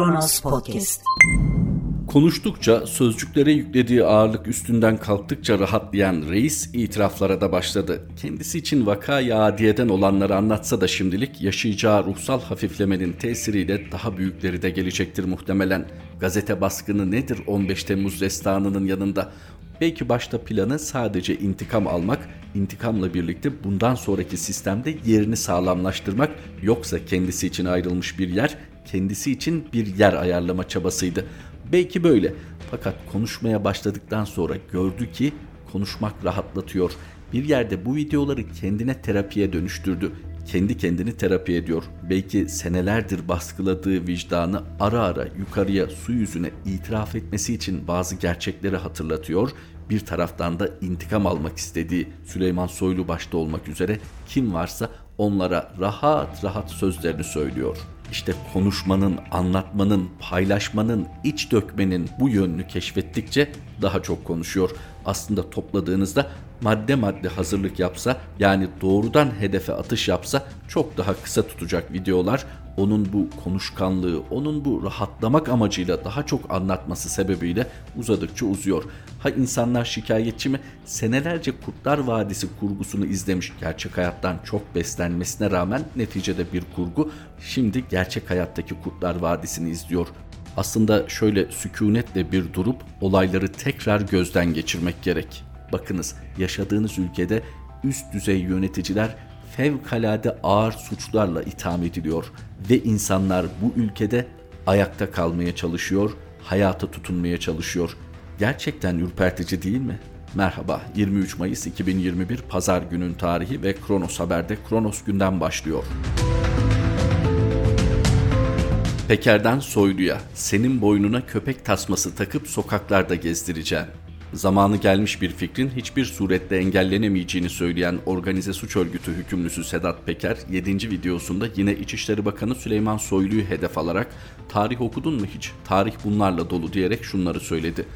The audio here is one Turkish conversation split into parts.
Kronos Podcast. Konuştukça, sözcüklere yüklediği ağırlık üstünden kalktıkça rahatlayan reis itiraflara da başladı. Kendisi için vaka adiyeden olanları anlatsa da şimdilik yaşayacağı ruhsal hafiflemenin tesiriyle daha büyükleri de gelecektir muhtemelen. Gazete baskını nedir 15 Temmuz destanının yanında? Belki başta planı sadece intikam almak, intikamla birlikte bundan sonraki sistemde yerini sağlamlaştırmak, yoksa kendisi için ayrılmış bir yer, kendisi için bir yer ayarlama çabasıydı. Belki böyle. Fakat konuşmaya başladıktan sonra gördü ki konuşmak rahatlatıyor. Bir yerde bu videoları kendine terapiye dönüştürdü. Kendi kendini terapi ediyor. Belki senelerdir baskıladığı vicdanı ara ara yukarıya su yüzüne itiraf etmesi için bazı gerçekleri hatırlatıyor. Bir taraftan da intikam almak istediği Süleyman Soylu başta olmak üzere kim varsa onlara rahat rahat sözlerini söylüyor. İşte konuşmanın, anlatmanın, paylaşmanın, iç dökmenin bu yönünü keşfettikçe daha çok konuşuyor. Aslında topladığınızda madde madde hazırlık yapsa yani doğrudan hedefe atış yapsa çok daha kısa tutacak videolar onun bu konuşkanlığı, onun bu rahatlamak amacıyla daha çok anlatması sebebiyle uzadıkça uzuyor. Ha insanlar şikayetçi mi? Senelerce Kurtlar Vadisi kurgusunu izlemiş. Gerçek hayattan çok beslenmesine rağmen neticede bir kurgu. Şimdi gerçek hayattaki Kurtlar Vadisi'ni izliyor. Aslında şöyle sükunetle bir durup olayları tekrar gözden geçirmek gerek. Bakınız yaşadığınız ülkede üst düzey yöneticiler fevkalade ağır suçlarla itham ediliyor ve insanlar bu ülkede ayakta kalmaya çalışıyor, hayata tutunmaya çalışıyor. Gerçekten ürpertici değil mi? Merhaba, 23 Mayıs 2021 Pazar günün tarihi ve Kronos Haber'de Kronos günden başlıyor. Peker'den Soylu'ya, senin boynuna köpek tasması takıp sokaklarda gezdireceğim. Zamanı gelmiş bir fikrin hiçbir surette engellenemeyeceğini söyleyen organize suç örgütü hükümlüsü Sedat Peker 7. videosunda yine İçişleri Bakanı Süleyman Soylu'yu hedef alarak tarih okudun mu hiç? Tarih bunlarla dolu diyerek şunları söyledi.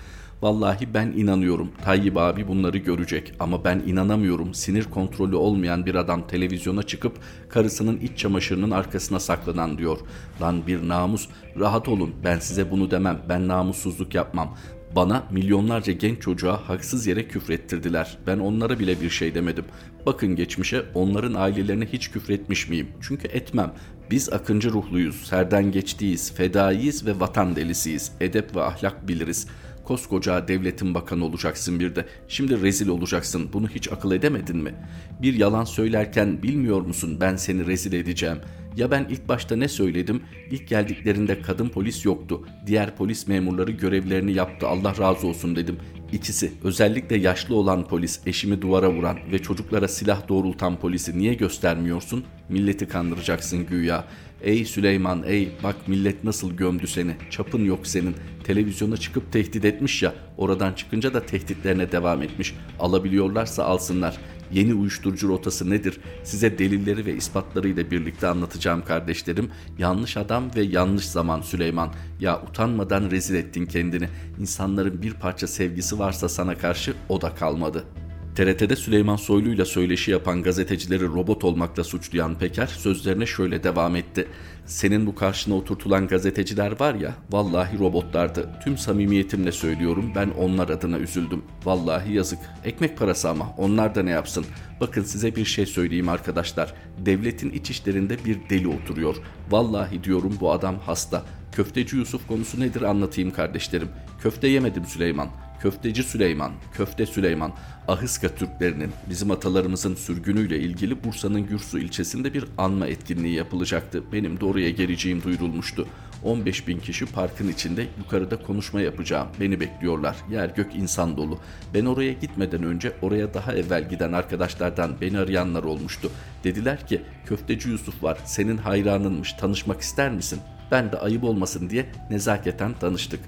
Vallahi ben inanıyorum Tayyip abi bunları görecek ama ben inanamıyorum sinir kontrolü olmayan bir adam televizyona çıkıp karısının iç çamaşırının arkasına saklanan diyor. Lan bir namus rahat olun ben size bunu demem ben namussuzluk yapmam. Bana milyonlarca genç çocuğa haksız yere küfrettirdiler. Ben onlara bile bir şey demedim. Bakın geçmişe onların ailelerine hiç küfretmiş miyim? Çünkü etmem. Biz akıncı ruhluyuz, serden geçtiyiz, fedaiyiz ve vatan delisiyiz. Edep ve ahlak biliriz. Koskoca devletin bakanı olacaksın bir de. Şimdi rezil olacaksın. Bunu hiç akıl edemedin mi? Bir yalan söylerken bilmiyor musun ben seni rezil edeceğim. Ya ben ilk başta ne söyledim? İlk geldiklerinde kadın polis yoktu. Diğer polis memurları görevlerini yaptı. Allah razı olsun dedim. İkisi özellikle yaşlı olan polis eşimi duvara vuran ve çocuklara silah doğrultan polisi niye göstermiyorsun? Milleti kandıracaksın güya. Ey Süleyman ey bak millet nasıl gömdü seni. Çapın yok senin. Televizyona çıkıp tehdit etmiş ya. Oradan çıkınca da tehditlerine devam etmiş. Alabiliyorlarsa alsınlar. Yeni uyuşturucu rotası nedir? Size delilleri ve ispatlarıyla birlikte anlatacağım kardeşlerim. Yanlış adam ve yanlış zaman Süleyman. Ya utanmadan rezil ettin kendini. İnsanların bir parça sevgisi varsa sana karşı o da kalmadı.'' TRT'de Süleyman Soylu ile söyleşi yapan gazetecileri robot olmakla suçlayan Peker sözlerine şöyle devam etti. Senin bu karşına oturtulan gazeteciler var ya, vallahi robotlardı. Tüm samimiyetimle söylüyorum ben onlar adına üzüldüm. Vallahi yazık. Ekmek parası ama onlar da ne yapsın? Bakın size bir şey söyleyeyim arkadaşlar. Devletin iç işlerinde bir deli oturuyor. Vallahi diyorum bu adam hasta. Köfteci Yusuf konusu nedir anlatayım kardeşlerim. Köfte yemedim Süleyman. Köfteci Süleyman, Köfte Süleyman, Ahıska Türklerinin bizim atalarımızın sürgünüyle ilgili Bursa'nın Gürsu ilçesinde bir anma etkinliği yapılacaktı. Benim de oraya geleceğim duyurulmuştu. 15 bin kişi parkın içinde yukarıda konuşma yapacağım. Beni bekliyorlar. Yer gök insan dolu. Ben oraya gitmeden önce oraya daha evvel giden arkadaşlardan beni arayanlar olmuştu. Dediler ki köfteci Yusuf var senin hayranınmış tanışmak ister misin? Ben de ayıp olmasın diye nezaketen tanıştık.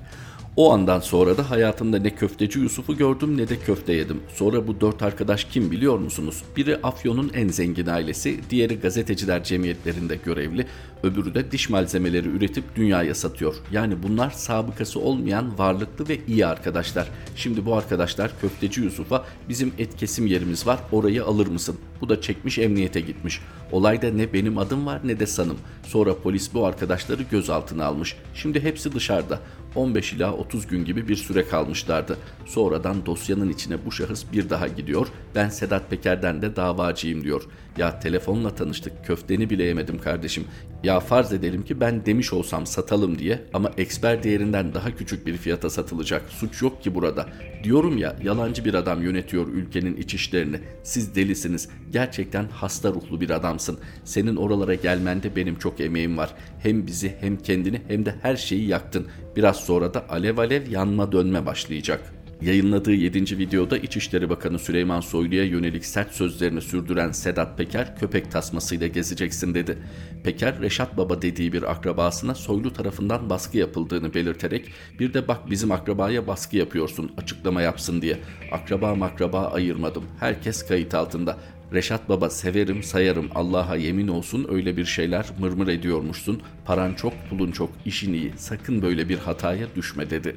O andan sonra da hayatımda ne köfteci Yusuf'u gördüm ne de köfte yedim. Sonra bu dört arkadaş kim biliyor musunuz? Biri Afyon'un en zengin ailesi, diğeri gazeteciler cemiyetlerinde görevli, öbürü de diş malzemeleri üretip dünyaya satıyor. Yani bunlar sabıkası olmayan varlıklı ve iyi arkadaşlar. Şimdi bu arkadaşlar köfteci Yusuf'a bizim et kesim yerimiz var orayı alır mısın? Bu da çekmiş emniyete gitmiş. Olayda ne benim adım var ne de sanım. Sonra polis bu arkadaşları gözaltına almış. Şimdi hepsi dışarıda. 15 ila 30 gün gibi bir süre kalmışlardı. Sonradan dosyanın içine bu şahıs bir daha gidiyor. Ben Sedat Peker'den de davacıyım diyor. Ya telefonla tanıştık köfteni bile yemedim kardeşim. Ya farz edelim ki ben demiş olsam satalım diye ama eksper değerinden daha küçük bir fiyata satılacak. Suç yok ki burada. Diyorum ya yalancı bir adam yönetiyor ülkenin iç işlerini. Siz delisiniz. Gerçekten hasta ruhlu bir adamsın. Senin oralara gelmende benim çok emeğim var. Hem bizi hem kendini hem de her şeyi yaktın. Biraz sonra da alev alev yanma dönme başlayacak. Yayınladığı 7. videoda İçişleri Bakanı Süleyman Soylu'ya yönelik sert sözlerini sürdüren Sedat Peker köpek tasmasıyla gezeceksin dedi. Peker, Reşat Baba dediği bir akrabasına Soylu tarafından baskı yapıldığını belirterek bir de bak bizim akrabaya baskı yapıyorsun açıklama yapsın diye. Akraba makraba ayırmadım. Herkes kayıt altında. Reşat Baba severim sayarım Allah'a yemin olsun öyle bir şeyler mırmır ediyormuşsun. Paran çok pulun çok işin iyi sakın böyle bir hataya düşme dedi.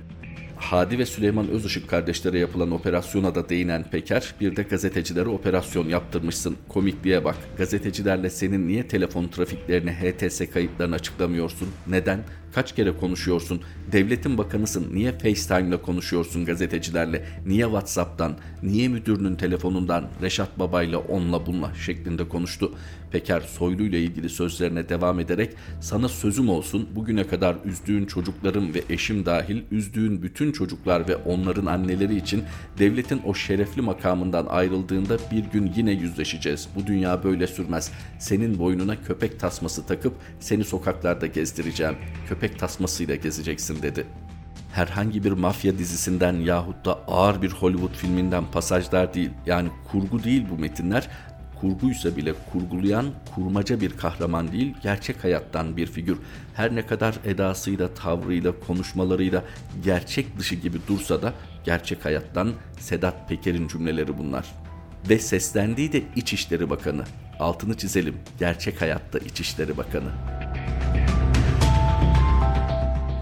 Hadi ve Süleyman Özışık kardeşlere yapılan operasyona da değinen Peker, bir de gazetecilere operasyon yaptırmışsın. Komikliğe bak. Gazetecilerle senin niye telefon trafiklerini, HTS kayıtlarını açıklamıyorsun? Neden? Kaç kere konuşuyorsun? Devletin bakanısın. Niye FaceTime ile konuşuyorsun gazetecilerle? Niye WhatsApp'tan? Niye müdürünün telefonundan? Reşat Baba'yla onla bunla şeklinde konuştu. Peker Soylu ile ilgili sözlerine devam ederek sana sözüm olsun bugüne kadar üzdüğün çocuklarım ve eşim dahil üzdüğün bütün çocuklar ve onların anneleri için devletin o şerefli makamından ayrıldığında bir gün yine yüzleşeceğiz. Bu dünya böyle sürmez. Senin boynuna köpek tasması takıp seni sokaklarda gezdireceğim. Köpek tasmasıyla gezeceksin dedi herhangi bir mafya dizisinden yahut da ağır bir Hollywood filminden pasajlar değil. Yani kurgu değil bu metinler kurguysa bile kurgulayan kurmaca bir kahraman değil, gerçek hayattan bir figür. Her ne kadar edasıyla, tavrıyla, konuşmalarıyla gerçek dışı gibi dursa da gerçek hayattan Sedat Peker'in cümleleri bunlar. Ve seslendiği de İçişleri Bakanı. Altını çizelim, gerçek hayatta İçişleri Bakanı.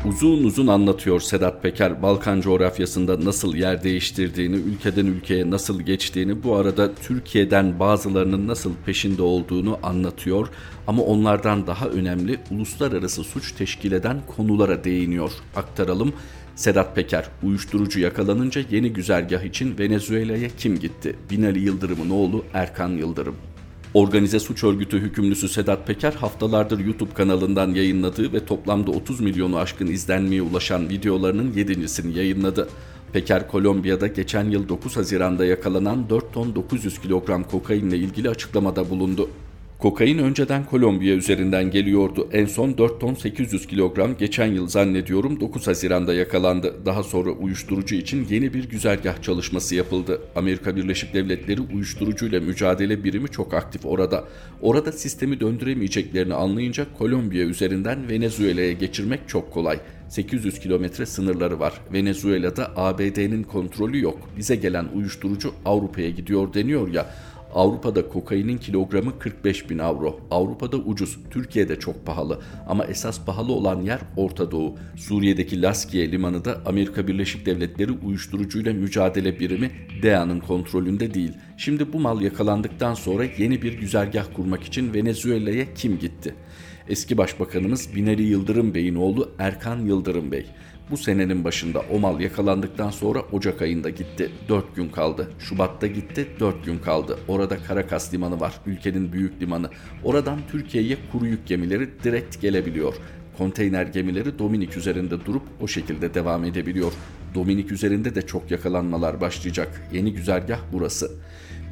Uzun uzun anlatıyor Sedat Peker Balkan coğrafyasında nasıl yer değiştirdiğini, ülkeden ülkeye nasıl geçtiğini, bu arada Türkiye'den bazılarının nasıl peşinde olduğunu anlatıyor ama onlardan daha önemli uluslararası suç teşkil eden konulara değiniyor. Aktaralım. Sedat Peker, uyuşturucu yakalanınca yeni güzergah için Venezuela'ya kim gitti? Binali Yıldırım'ın oğlu Erkan Yıldırım. Organize suç örgütü hükümlüsü Sedat Peker haftalardır YouTube kanalından yayınladığı ve toplamda 30 milyonu aşkın izlenmeye ulaşan videolarının yedincisini yayınladı. Peker Kolombiya'da geçen yıl 9 Haziran'da yakalanan 4 ton 900 kilogram kokainle ilgili açıklamada bulundu. Kokain önceden Kolombiya üzerinden geliyordu. En son 4 ton 800 kilogram geçen yıl zannediyorum 9 Haziran'da yakalandı. Daha sonra uyuşturucu için yeni bir güzergah çalışması yapıldı. Amerika Birleşik Devletleri uyuşturucuyla mücadele birimi çok aktif orada. Orada sistemi döndüremeyeceklerini anlayınca Kolombiya üzerinden Venezuela'ya geçirmek çok kolay. 800 kilometre sınırları var. Venezuela'da ABD'nin kontrolü yok. Bize gelen uyuşturucu Avrupa'ya gidiyor deniyor ya. Avrupa'da kokainin kilogramı 45 bin avro. Avrupa'da ucuz, Türkiye'de çok pahalı. Ama esas pahalı olan yer Orta Doğu. Suriye'deki Laskiye limanı da Amerika Birleşik Devletleri uyuşturucuyla mücadele birimi DEA'nın kontrolünde değil. Şimdi bu mal yakalandıktan sonra yeni bir güzergah kurmak için Venezuela'ya kim gitti? Eski Başbakanımız Binali Yıldırım Bey'in oğlu Erkan Yıldırım Bey. Bu senenin başında o mal yakalandıktan sonra Ocak ayında gitti. 4 gün kaldı. Şubat'ta gitti 4 gün kaldı. Orada Karakas limanı var. Ülkenin büyük limanı. Oradan Türkiye'ye kuru yük gemileri direkt gelebiliyor. Konteyner gemileri Dominik üzerinde durup o şekilde devam edebiliyor. Dominik üzerinde de çok yakalanmalar başlayacak. Yeni güzergah burası.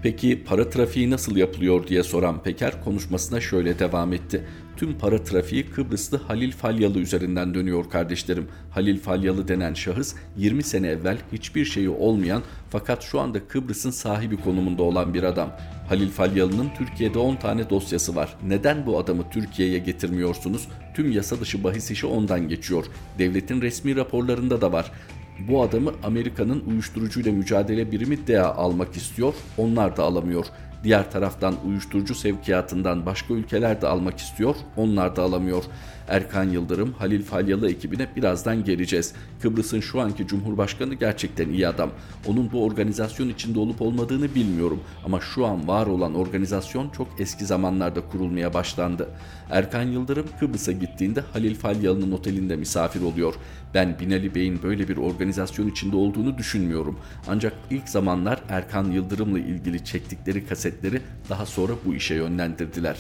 Peki para trafiği nasıl yapılıyor diye soran Peker konuşmasına şöyle devam etti. Tüm para trafiği Kıbrıslı Halil Falyalı üzerinden dönüyor kardeşlerim. Halil Falyalı denen şahıs 20 sene evvel hiçbir şeyi olmayan fakat şu anda Kıbrıs'ın sahibi konumunda olan bir adam. Halil Falyalı'nın Türkiye'de 10 tane dosyası var. Neden bu adamı Türkiye'ye getirmiyorsunuz? Tüm yasa dışı bahis işi ondan geçiyor. Devletin resmi raporlarında da var. Bu adamı Amerika'nın uyuşturucuyla mücadele birimi DEA almak istiyor. Onlar da alamıyor. Diğer taraftan uyuşturucu sevkiyatından başka ülkeler de almak istiyor. Onlar da alamıyor. Erkan Yıldırım, Halil Falyalı ekibine birazdan geleceğiz. Kıbrıs'ın şu anki Cumhurbaşkanı gerçekten iyi adam. Onun bu organizasyon içinde olup olmadığını bilmiyorum ama şu an var olan organizasyon çok eski zamanlarda kurulmaya başlandı. Erkan Yıldırım Kıbrıs'a gittiğinde Halil Falyalı'nın otelinde misafir oluyor. Ben Binali Bey'in böyle bir organizasyon içinde olduğunu düşünmüyorum. Ancak ilk zamanlar Erkan Yıldırım'la ilgili çektikleri kasetleri daha sonra bu işe yönlendirdiler.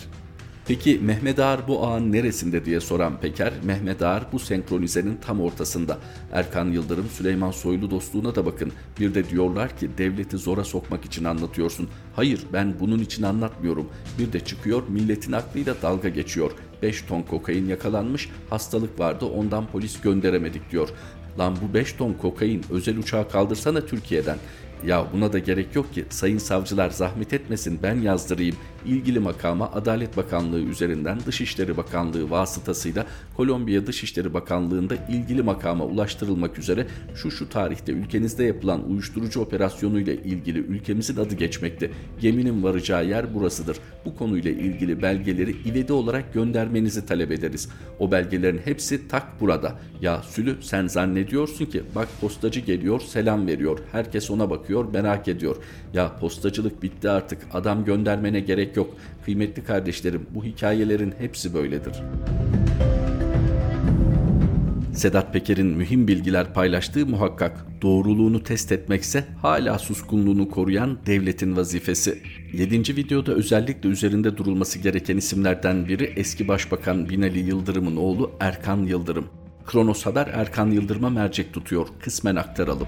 Peki Mehmet Ağar bu ağın neresinde diye soran Peker, Mehmet Ağar bu senkronizenin tam ortasında. Erkan Yıldırım, Süleyman Soylu dostluğuna da bakın. Bir de diyorlar ki devleti zora sokmak için anlatıyorsun. Hayır ben bunun için anlatmıyorum. Bir de çıkıyor milletin aklıyla dalga geçiyor. 5 ton kokain yakalanmış, hastalık vardı ondan polis gönderemedik diyor. Lan bu 5 ton kokain özel uçağa kaldırsana Türkiye'den. Ya buna da gerek yok ki sayın savcılar zahmet etmesin ben yazdırayım. İlgili makama Adalet Bakanlığı üzerinden Dışişleri Bakanlığı vasıtasıyla Kolombiya Dışişleri Bakanlığı'nda ilgili makama ulaştırılmak üzere şu şu tarihte ülkenizde yapılan uyuşturucu operasyonuyla ilgili ülkemizin adı geçmekte. Geminin varacağı yer burasıdır. Bu konuyla ilgili belgeleri ivedi olarak göndermenizi talep ederiz. O belgelerin hepsi tak burada. Ya Sülü sen zannediyorsun ki bak postacı geliyor selam veriyor. Herkes ona bakıyor merak ediyor. Ya postacılık bitti artık adam göndermene gerek yok. Kıymetli kardeşlerim bu hikayelerin hepsi böyledir. Sedat Peker'in mühim bilgiler paylaştığı muhakkak. Doğruluğunu test etmekse hala suskunluğunu koruyan devletin vazifesi. 7. videoda özellikle üzerinde durulması gereken isimlerden biri eski Başbakan Binali Yıldırım'ın oğlu Erkan Yıldırım. Kronos Haber Erkan Yıldırım'a mercek tutuyor. Kısmen aktaralım.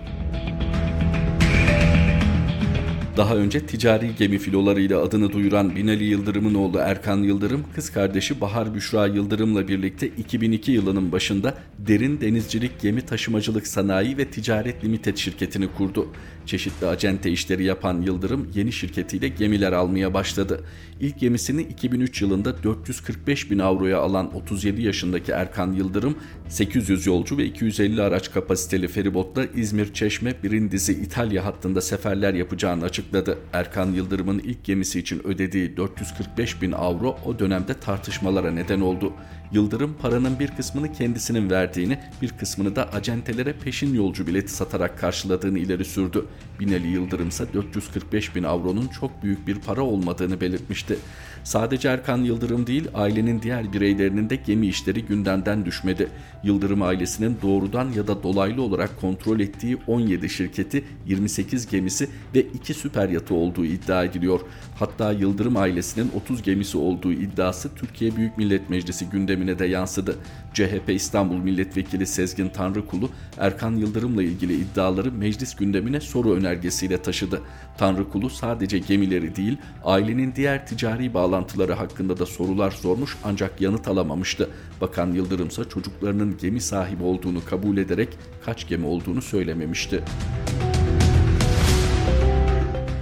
Daha önce ticari gemi filolarıyla adını duyuran Binali Yıldırım'ın oğlu Erkan Yıldırım, kız kardeşi Bahar Büşra Yıldırım'la birlikte 2002 yılının başında Derin Denizcilik Gemi Taşımacılık Sanayi ve Ticaret Limited şirketini kurdu. Çeşitli acente işleri yapan Yıldırım yeni şirketiyle gemiler almaya başladı. İlk gemisini 2003 yılında 445 bin avroya alan 37 yaşındaki Erkan Yıldırım 800 yolcu ve 250 araç kapasiteli feribotla İzmir, Çeşme, Brindisi, İtalya hattında seferler yapacağını açıkladı. Erkan Yıldırım'ın ilk gemisi için ödediği 445 bin avro o dönemde tartışmalara neden oldu. Yıldırım paranın bir kısmını kendisinin verdiğini, bir kısmını da acentelere peşin yolcu bileti satarak karşıladığını ileri sürdü. Binali Yıldırım ise 445 bin avronun çok büyük bir para olmadığını belirtmişti. Sadece Erkan Yıldırım değil, ailenin diğer bireylerinin de gemi işleri gündemden düşmedi. Yıldırım ailesinin doğrudan ya da dolaylı olarak kontrol ettiği 17 şirketi, 28 gemisi ve 2 süper yatı olduğu iddia ediliyor. Hatta Yıldırım ailesinin 30 gemisi olduğu iddiası Türkiye Büyük Millet Meclisi gündemine de yansıdı. CHP İstanbul Milletvekili Sezgin Tanrıkulu, Erkan Yıldırım'la ilgili iddiaları meclis gündemine soru önergesiyle taşıdı. Tanrıkulu sadece gemileri değil, ailenin diğer ticari bağlantıları hakkında da sorular sormuş ancak yanıt alamamıştı. Bakan Yıldırım ise çocuklarının gemi sahibi olduğunu kabul ederek kaç gemi olduğunu söylememişti.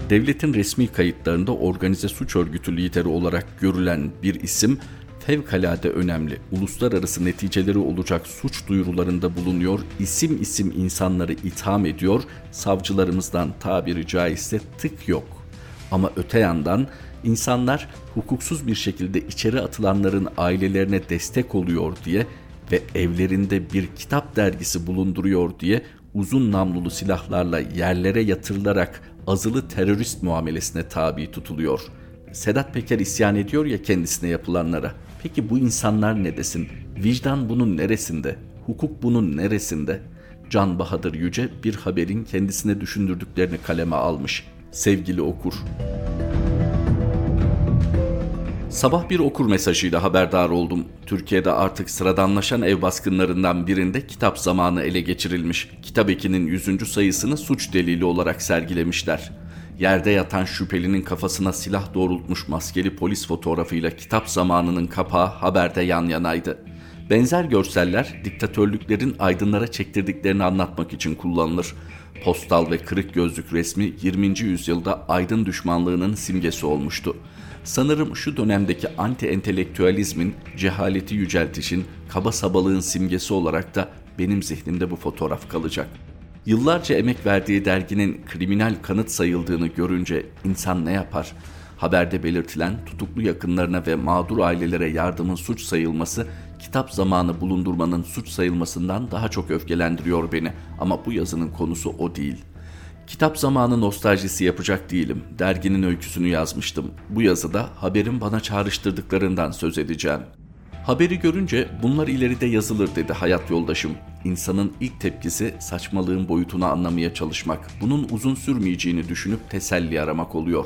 Devletin resmi kayıtlarında organize suç örgütü lideri olarak görülen bir isim fevkalade önemli. Uluslararası neticeleri olacak suç duyurularında bulunuyor, isim isim insanları itham ediyor, savcılarımızdan tabiri caizse tık yok. Ama öte yandan insanlar hukuksuz bir şekilde içeri atılanların ailelerine destek oluyor diye ve evlerinde bir kitap dergisi bulunduruyor diye uzun namlulu silahlarla yerlere yatırılarak azılı terörist muamelesine tabi tutuluyor. Sedat Peker isyan ediyor ya kendisine yapılanlara. Peki bu insanlar ne desin? Vicdan bunun neresinde? Hukuk bunun neresinde? Can Bahadır Yüce bir haberin kendisine düşündürdüklerini kaleme almış. Sevgili okur. Sabah bir okur mesajıyla haberdar oldum. Türkiye'de artık sıradanlaşan ev baskınlarından birinde kitap zamanı ele geçirilmiş. Kitap ekinin 100. sayısını suç delili olarak sergilemişler. Yerde yatan şüphelinin kafasına silah doğrultmuş maskeli polis fotoğrafıyla kitap zamanının kapağı haberde yan yanaydı. Benzer görseller diktatörlüklerin aydınlara çektirdiklerini anlatmak için kullanılır. Postal ve kırık gözlük resmi 20. yüzyılda aydın düşmanlığının simgesi olmuştu. Sanırım şu dönemdeki anti-entelektüelizmin, cehaleti yüceltişin, kaba sabalığın simgesi olarak da benim zihnimde bu fotoğraf kalacak. Yıllarca emek verdiği derginin kriminal kanıt sayıldığını görünce insan ne yapar? Haberde belirtilen tutuklu yakınlarına ve mağdur ailelere yardımın suç sayılması kitap zamanı bulundurmanın suç sayılmasından daha çok öfkelendiriyor beni ama bu yazının konusu o değil. Kitap zamanı nostaljisi yapacak değilim. Derginin öyküsünü yazmıştım. Bu yazıda haberin bana çağrıştırdıklarından söz edeceğim. Haberi görünce bunlar ileride yazılır dedi hayat yoldaşım. İnsanın ilk tepkisi saçmalığın boyutunu anlamaya çalışmak. Bunun uzun sürmeyeceğini düşünüp teselli aramak oluyor.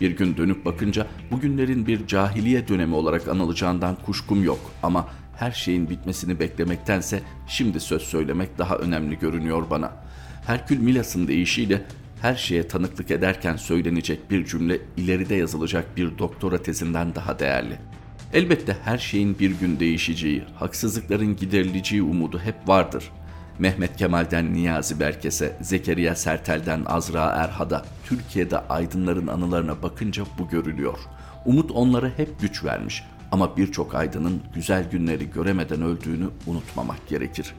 Bir gün dönüp bakınca bugünlerin bir cahiliye dönemi olarak anılacağından kuşkum yok ama her şeyin bitmesini beklemektense şimdi söz söylemek daha önemli görünüyor bana. Herkül Milas'ın deyişiyle her şeye tanıklık ederken söylenecek bir cümle ileride yazılacak bir doktora tezinden daha değerli.'' Elbette her şeyin bir gün değişeceği, haksızlıkların giderileceği umudu hep vardır. Mehmet Kemal'den Niyazi Berkes'e, Zekeriya Sertel'den Azra Erhad'a, Türkiye'de aydınların anılarına bakınca bu görülüyor. Umut onlara hep güç vermiş ama birçok aydının güzel günleri göremeden öldüğünü unutmamak gerekir.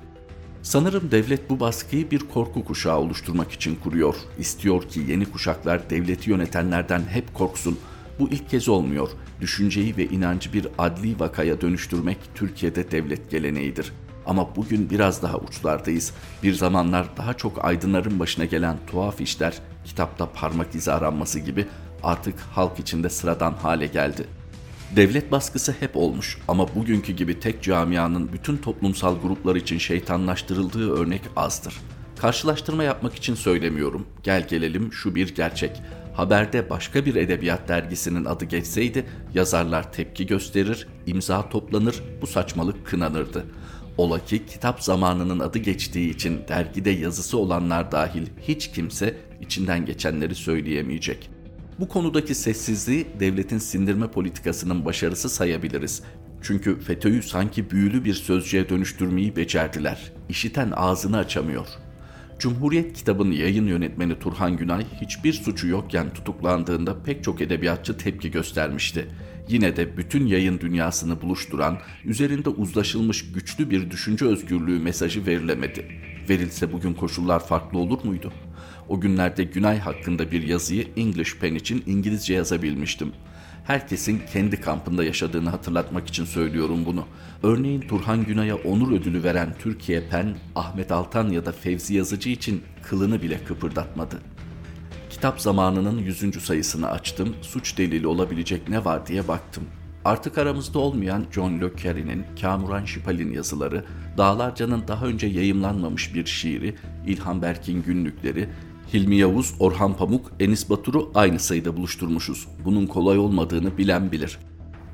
Sanırım devlet bu baskıyı bir korku kuşağı oluşturmak için kuruyor. İstiyor ki yeni kuşaklar devleti yönetenlerden hep korksun, bu ilk kez olmuyor. Düşünceyi ve inancı bir adli vakaya dönüştürmek Türkiye'de devlet geleneğidir. Ama bugün biraz daha uçlardayız. Bir zamanlar daha çok aydınların başına gelen tuhaf işler, kitapta parmak izi aranması gibi artık halk içinde sıradan hale geldi. Devlet baskısı hep olmuş ama bugünkü gibi tek camianın bütün toplumsal gruplar için şeytanlaştırıldığı örnek azdır. Karşılaştırma yapmak için söylemiyorum. Gel gelelim şu bir gerçek haberde başka bir edebiyat dergisinin adı geçseydi yazarlar tepki gösterir, imza toplanır, bu saçmalık kınanırdı. Ola ki kitap zamanının adı geçtiği için dergide yazısı olanlar dahil hiç kimse içinden geçenleri söyleyemeyecek. Bu konudaki sessizliği devletin sindirme politikasının başarısı sayabiliriz. Çünkü FETÖ'yü sanki büyülü bir sözcüğe dönüştürmeyi becerdiler. İşiten ağzını açamıyor.'' Cumhuriyet kitabının yayın yönetmeni Turhan Günay hiçbir suçu yokken tutuklandığında pek çok edebiyatçı tepki göstermişti. Yine de bütün yayın dünyasını buluşturan, üzerinde uzlaşılmış güçlü bir düşünce özgürlüğü mesajı verilemedi. Verilse bugün koşullar farklı olur muydu? O günlerde Günay hakkında bir yazıyı English Pen için İngilizce yazabilmiştim herkesin kendi kampında yaşadığını hatırlatmak için söylüyorum bunu. Örneğin Turhan Günay'a onur ödülü veren Türkiye Pen, Ahmet Altan ya da Fevzi Yazıcı için kılını bile kıpırdatmadı. Kitap zamanının 100. sayısını açtım, suç delili olabilecek ne var diye baktım. Artık aramızda olmayan John Le Carre'nin, Kamuran Şipal'in yazıları, Dağlarca'nın daha önce yayımlanmamış bir şiiri, İlhan Berk'in günlükleri, Hilmi Yavuz, Orhan Pamuk, Enis Batur'u aynı sayıda buluşturmuşuz. Bunun kolay olmadığını bilen bilir.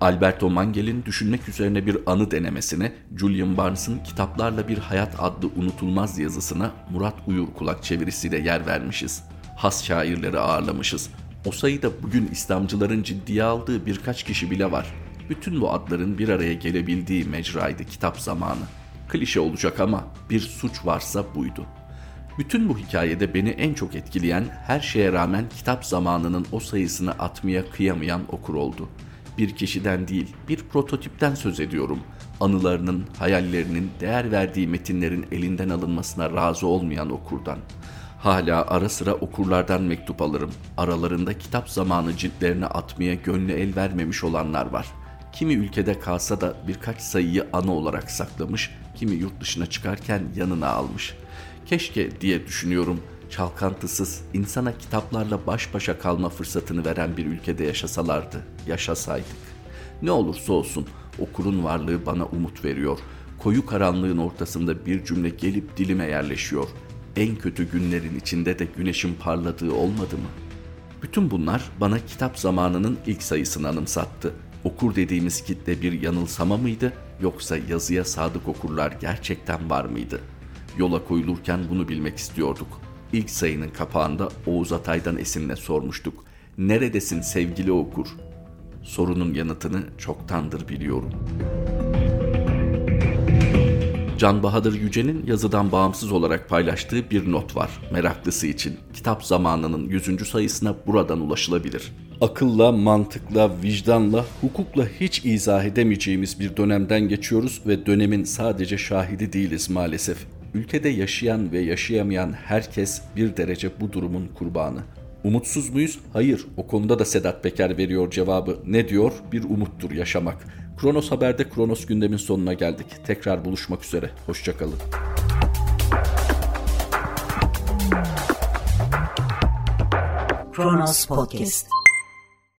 Alberto Mangel'in düşünmek üzerine bir anı denemesine, Julian Barnes'ın Kitaplarla Bir Hayat adlı unutulmaz yazısına Murat Uyur kulak çevirisiyle yer vermişiz. Has şairleri ağırlamışız. O sayıda bugün İslamcıların ciddiye aldığı birkaç kişi bile var. Bütün bu adların bir araya gelebildiği mecraydı kitap zamanı. Klişe olacak ama bir suç varsa buydu.'' Bütün bu hikayede beni en çok etkileyen her şeye rağmen kitap zamanının o sayısını atmaya kıyamayan okur oldu. Bir kişiden değil, bir prototipten söz ediyorum. Anılarının, hayallerinin, değer verdiği metinlerin elinden alınmasına razı olmayan okurdan. Hala ara sıra okurlardan mektup alırım. Aralarında kitap zamanı ciltlerine atmaya gönlü el vermemiş olanlar var. Kimi ülkede kalsa da birkaç sayıyı anı olarak saklamış, kimi yurt dışına çıkarken yanına almış.'' Keşke diye düşünüyorum çalkantısız, insana kitaplarla baş başa kalma fırsatını veren bir ülkede yaşasalardı, yaşasaydık. Ne olursa olsun okurun varlığı bana umut veriyor. Koyu karanlığın ortasında bir cümle gelip dilime yerleşiyor. En kötü günlerin içinde de güneşin parladığı olmadı mı? Bütün bunlar bana kitap zamanının ilk sayısını anımsattı. Okur dediğimiz kitle bir yanılsama mıydı yoksa yazıya sadık okurlar gerçekten var mıydı?'' Yola koyulurken bunu bilmek istiyorduk. İlk sayının kapağında Oğuz Atay'dan esinle sormuştuk. Neredesin sevgili okur? Sorunun yanıtını çoktandır biliyorum. Can Bahadır Yüce'nin yazıdan bağımsız olarak paylaştığı bir not var meraklısı için. Kitap zamanının 100. sayısına buradan ulaşılabilir. Akılla, mantıkla, vicdanla, hukukla hiç izah edemeyeceğimiz bir dönemden geçiyoruz ve dönemin sadece şahidi değiliz maalesef. Ülkede yaşayan ve yaşayamayan herkes bir derece bu durumun kurbanı. Umutsuz muyuz? Hayır. O konuda da Sedat Peker veriyor cevabı. Ne diyor? Bir umuttur yaşamak. Kronos Haber'de Kronos gündemin sonuna geldik. Tekrar buluşmak üzere. Hoşçakalın. Kronos Podcast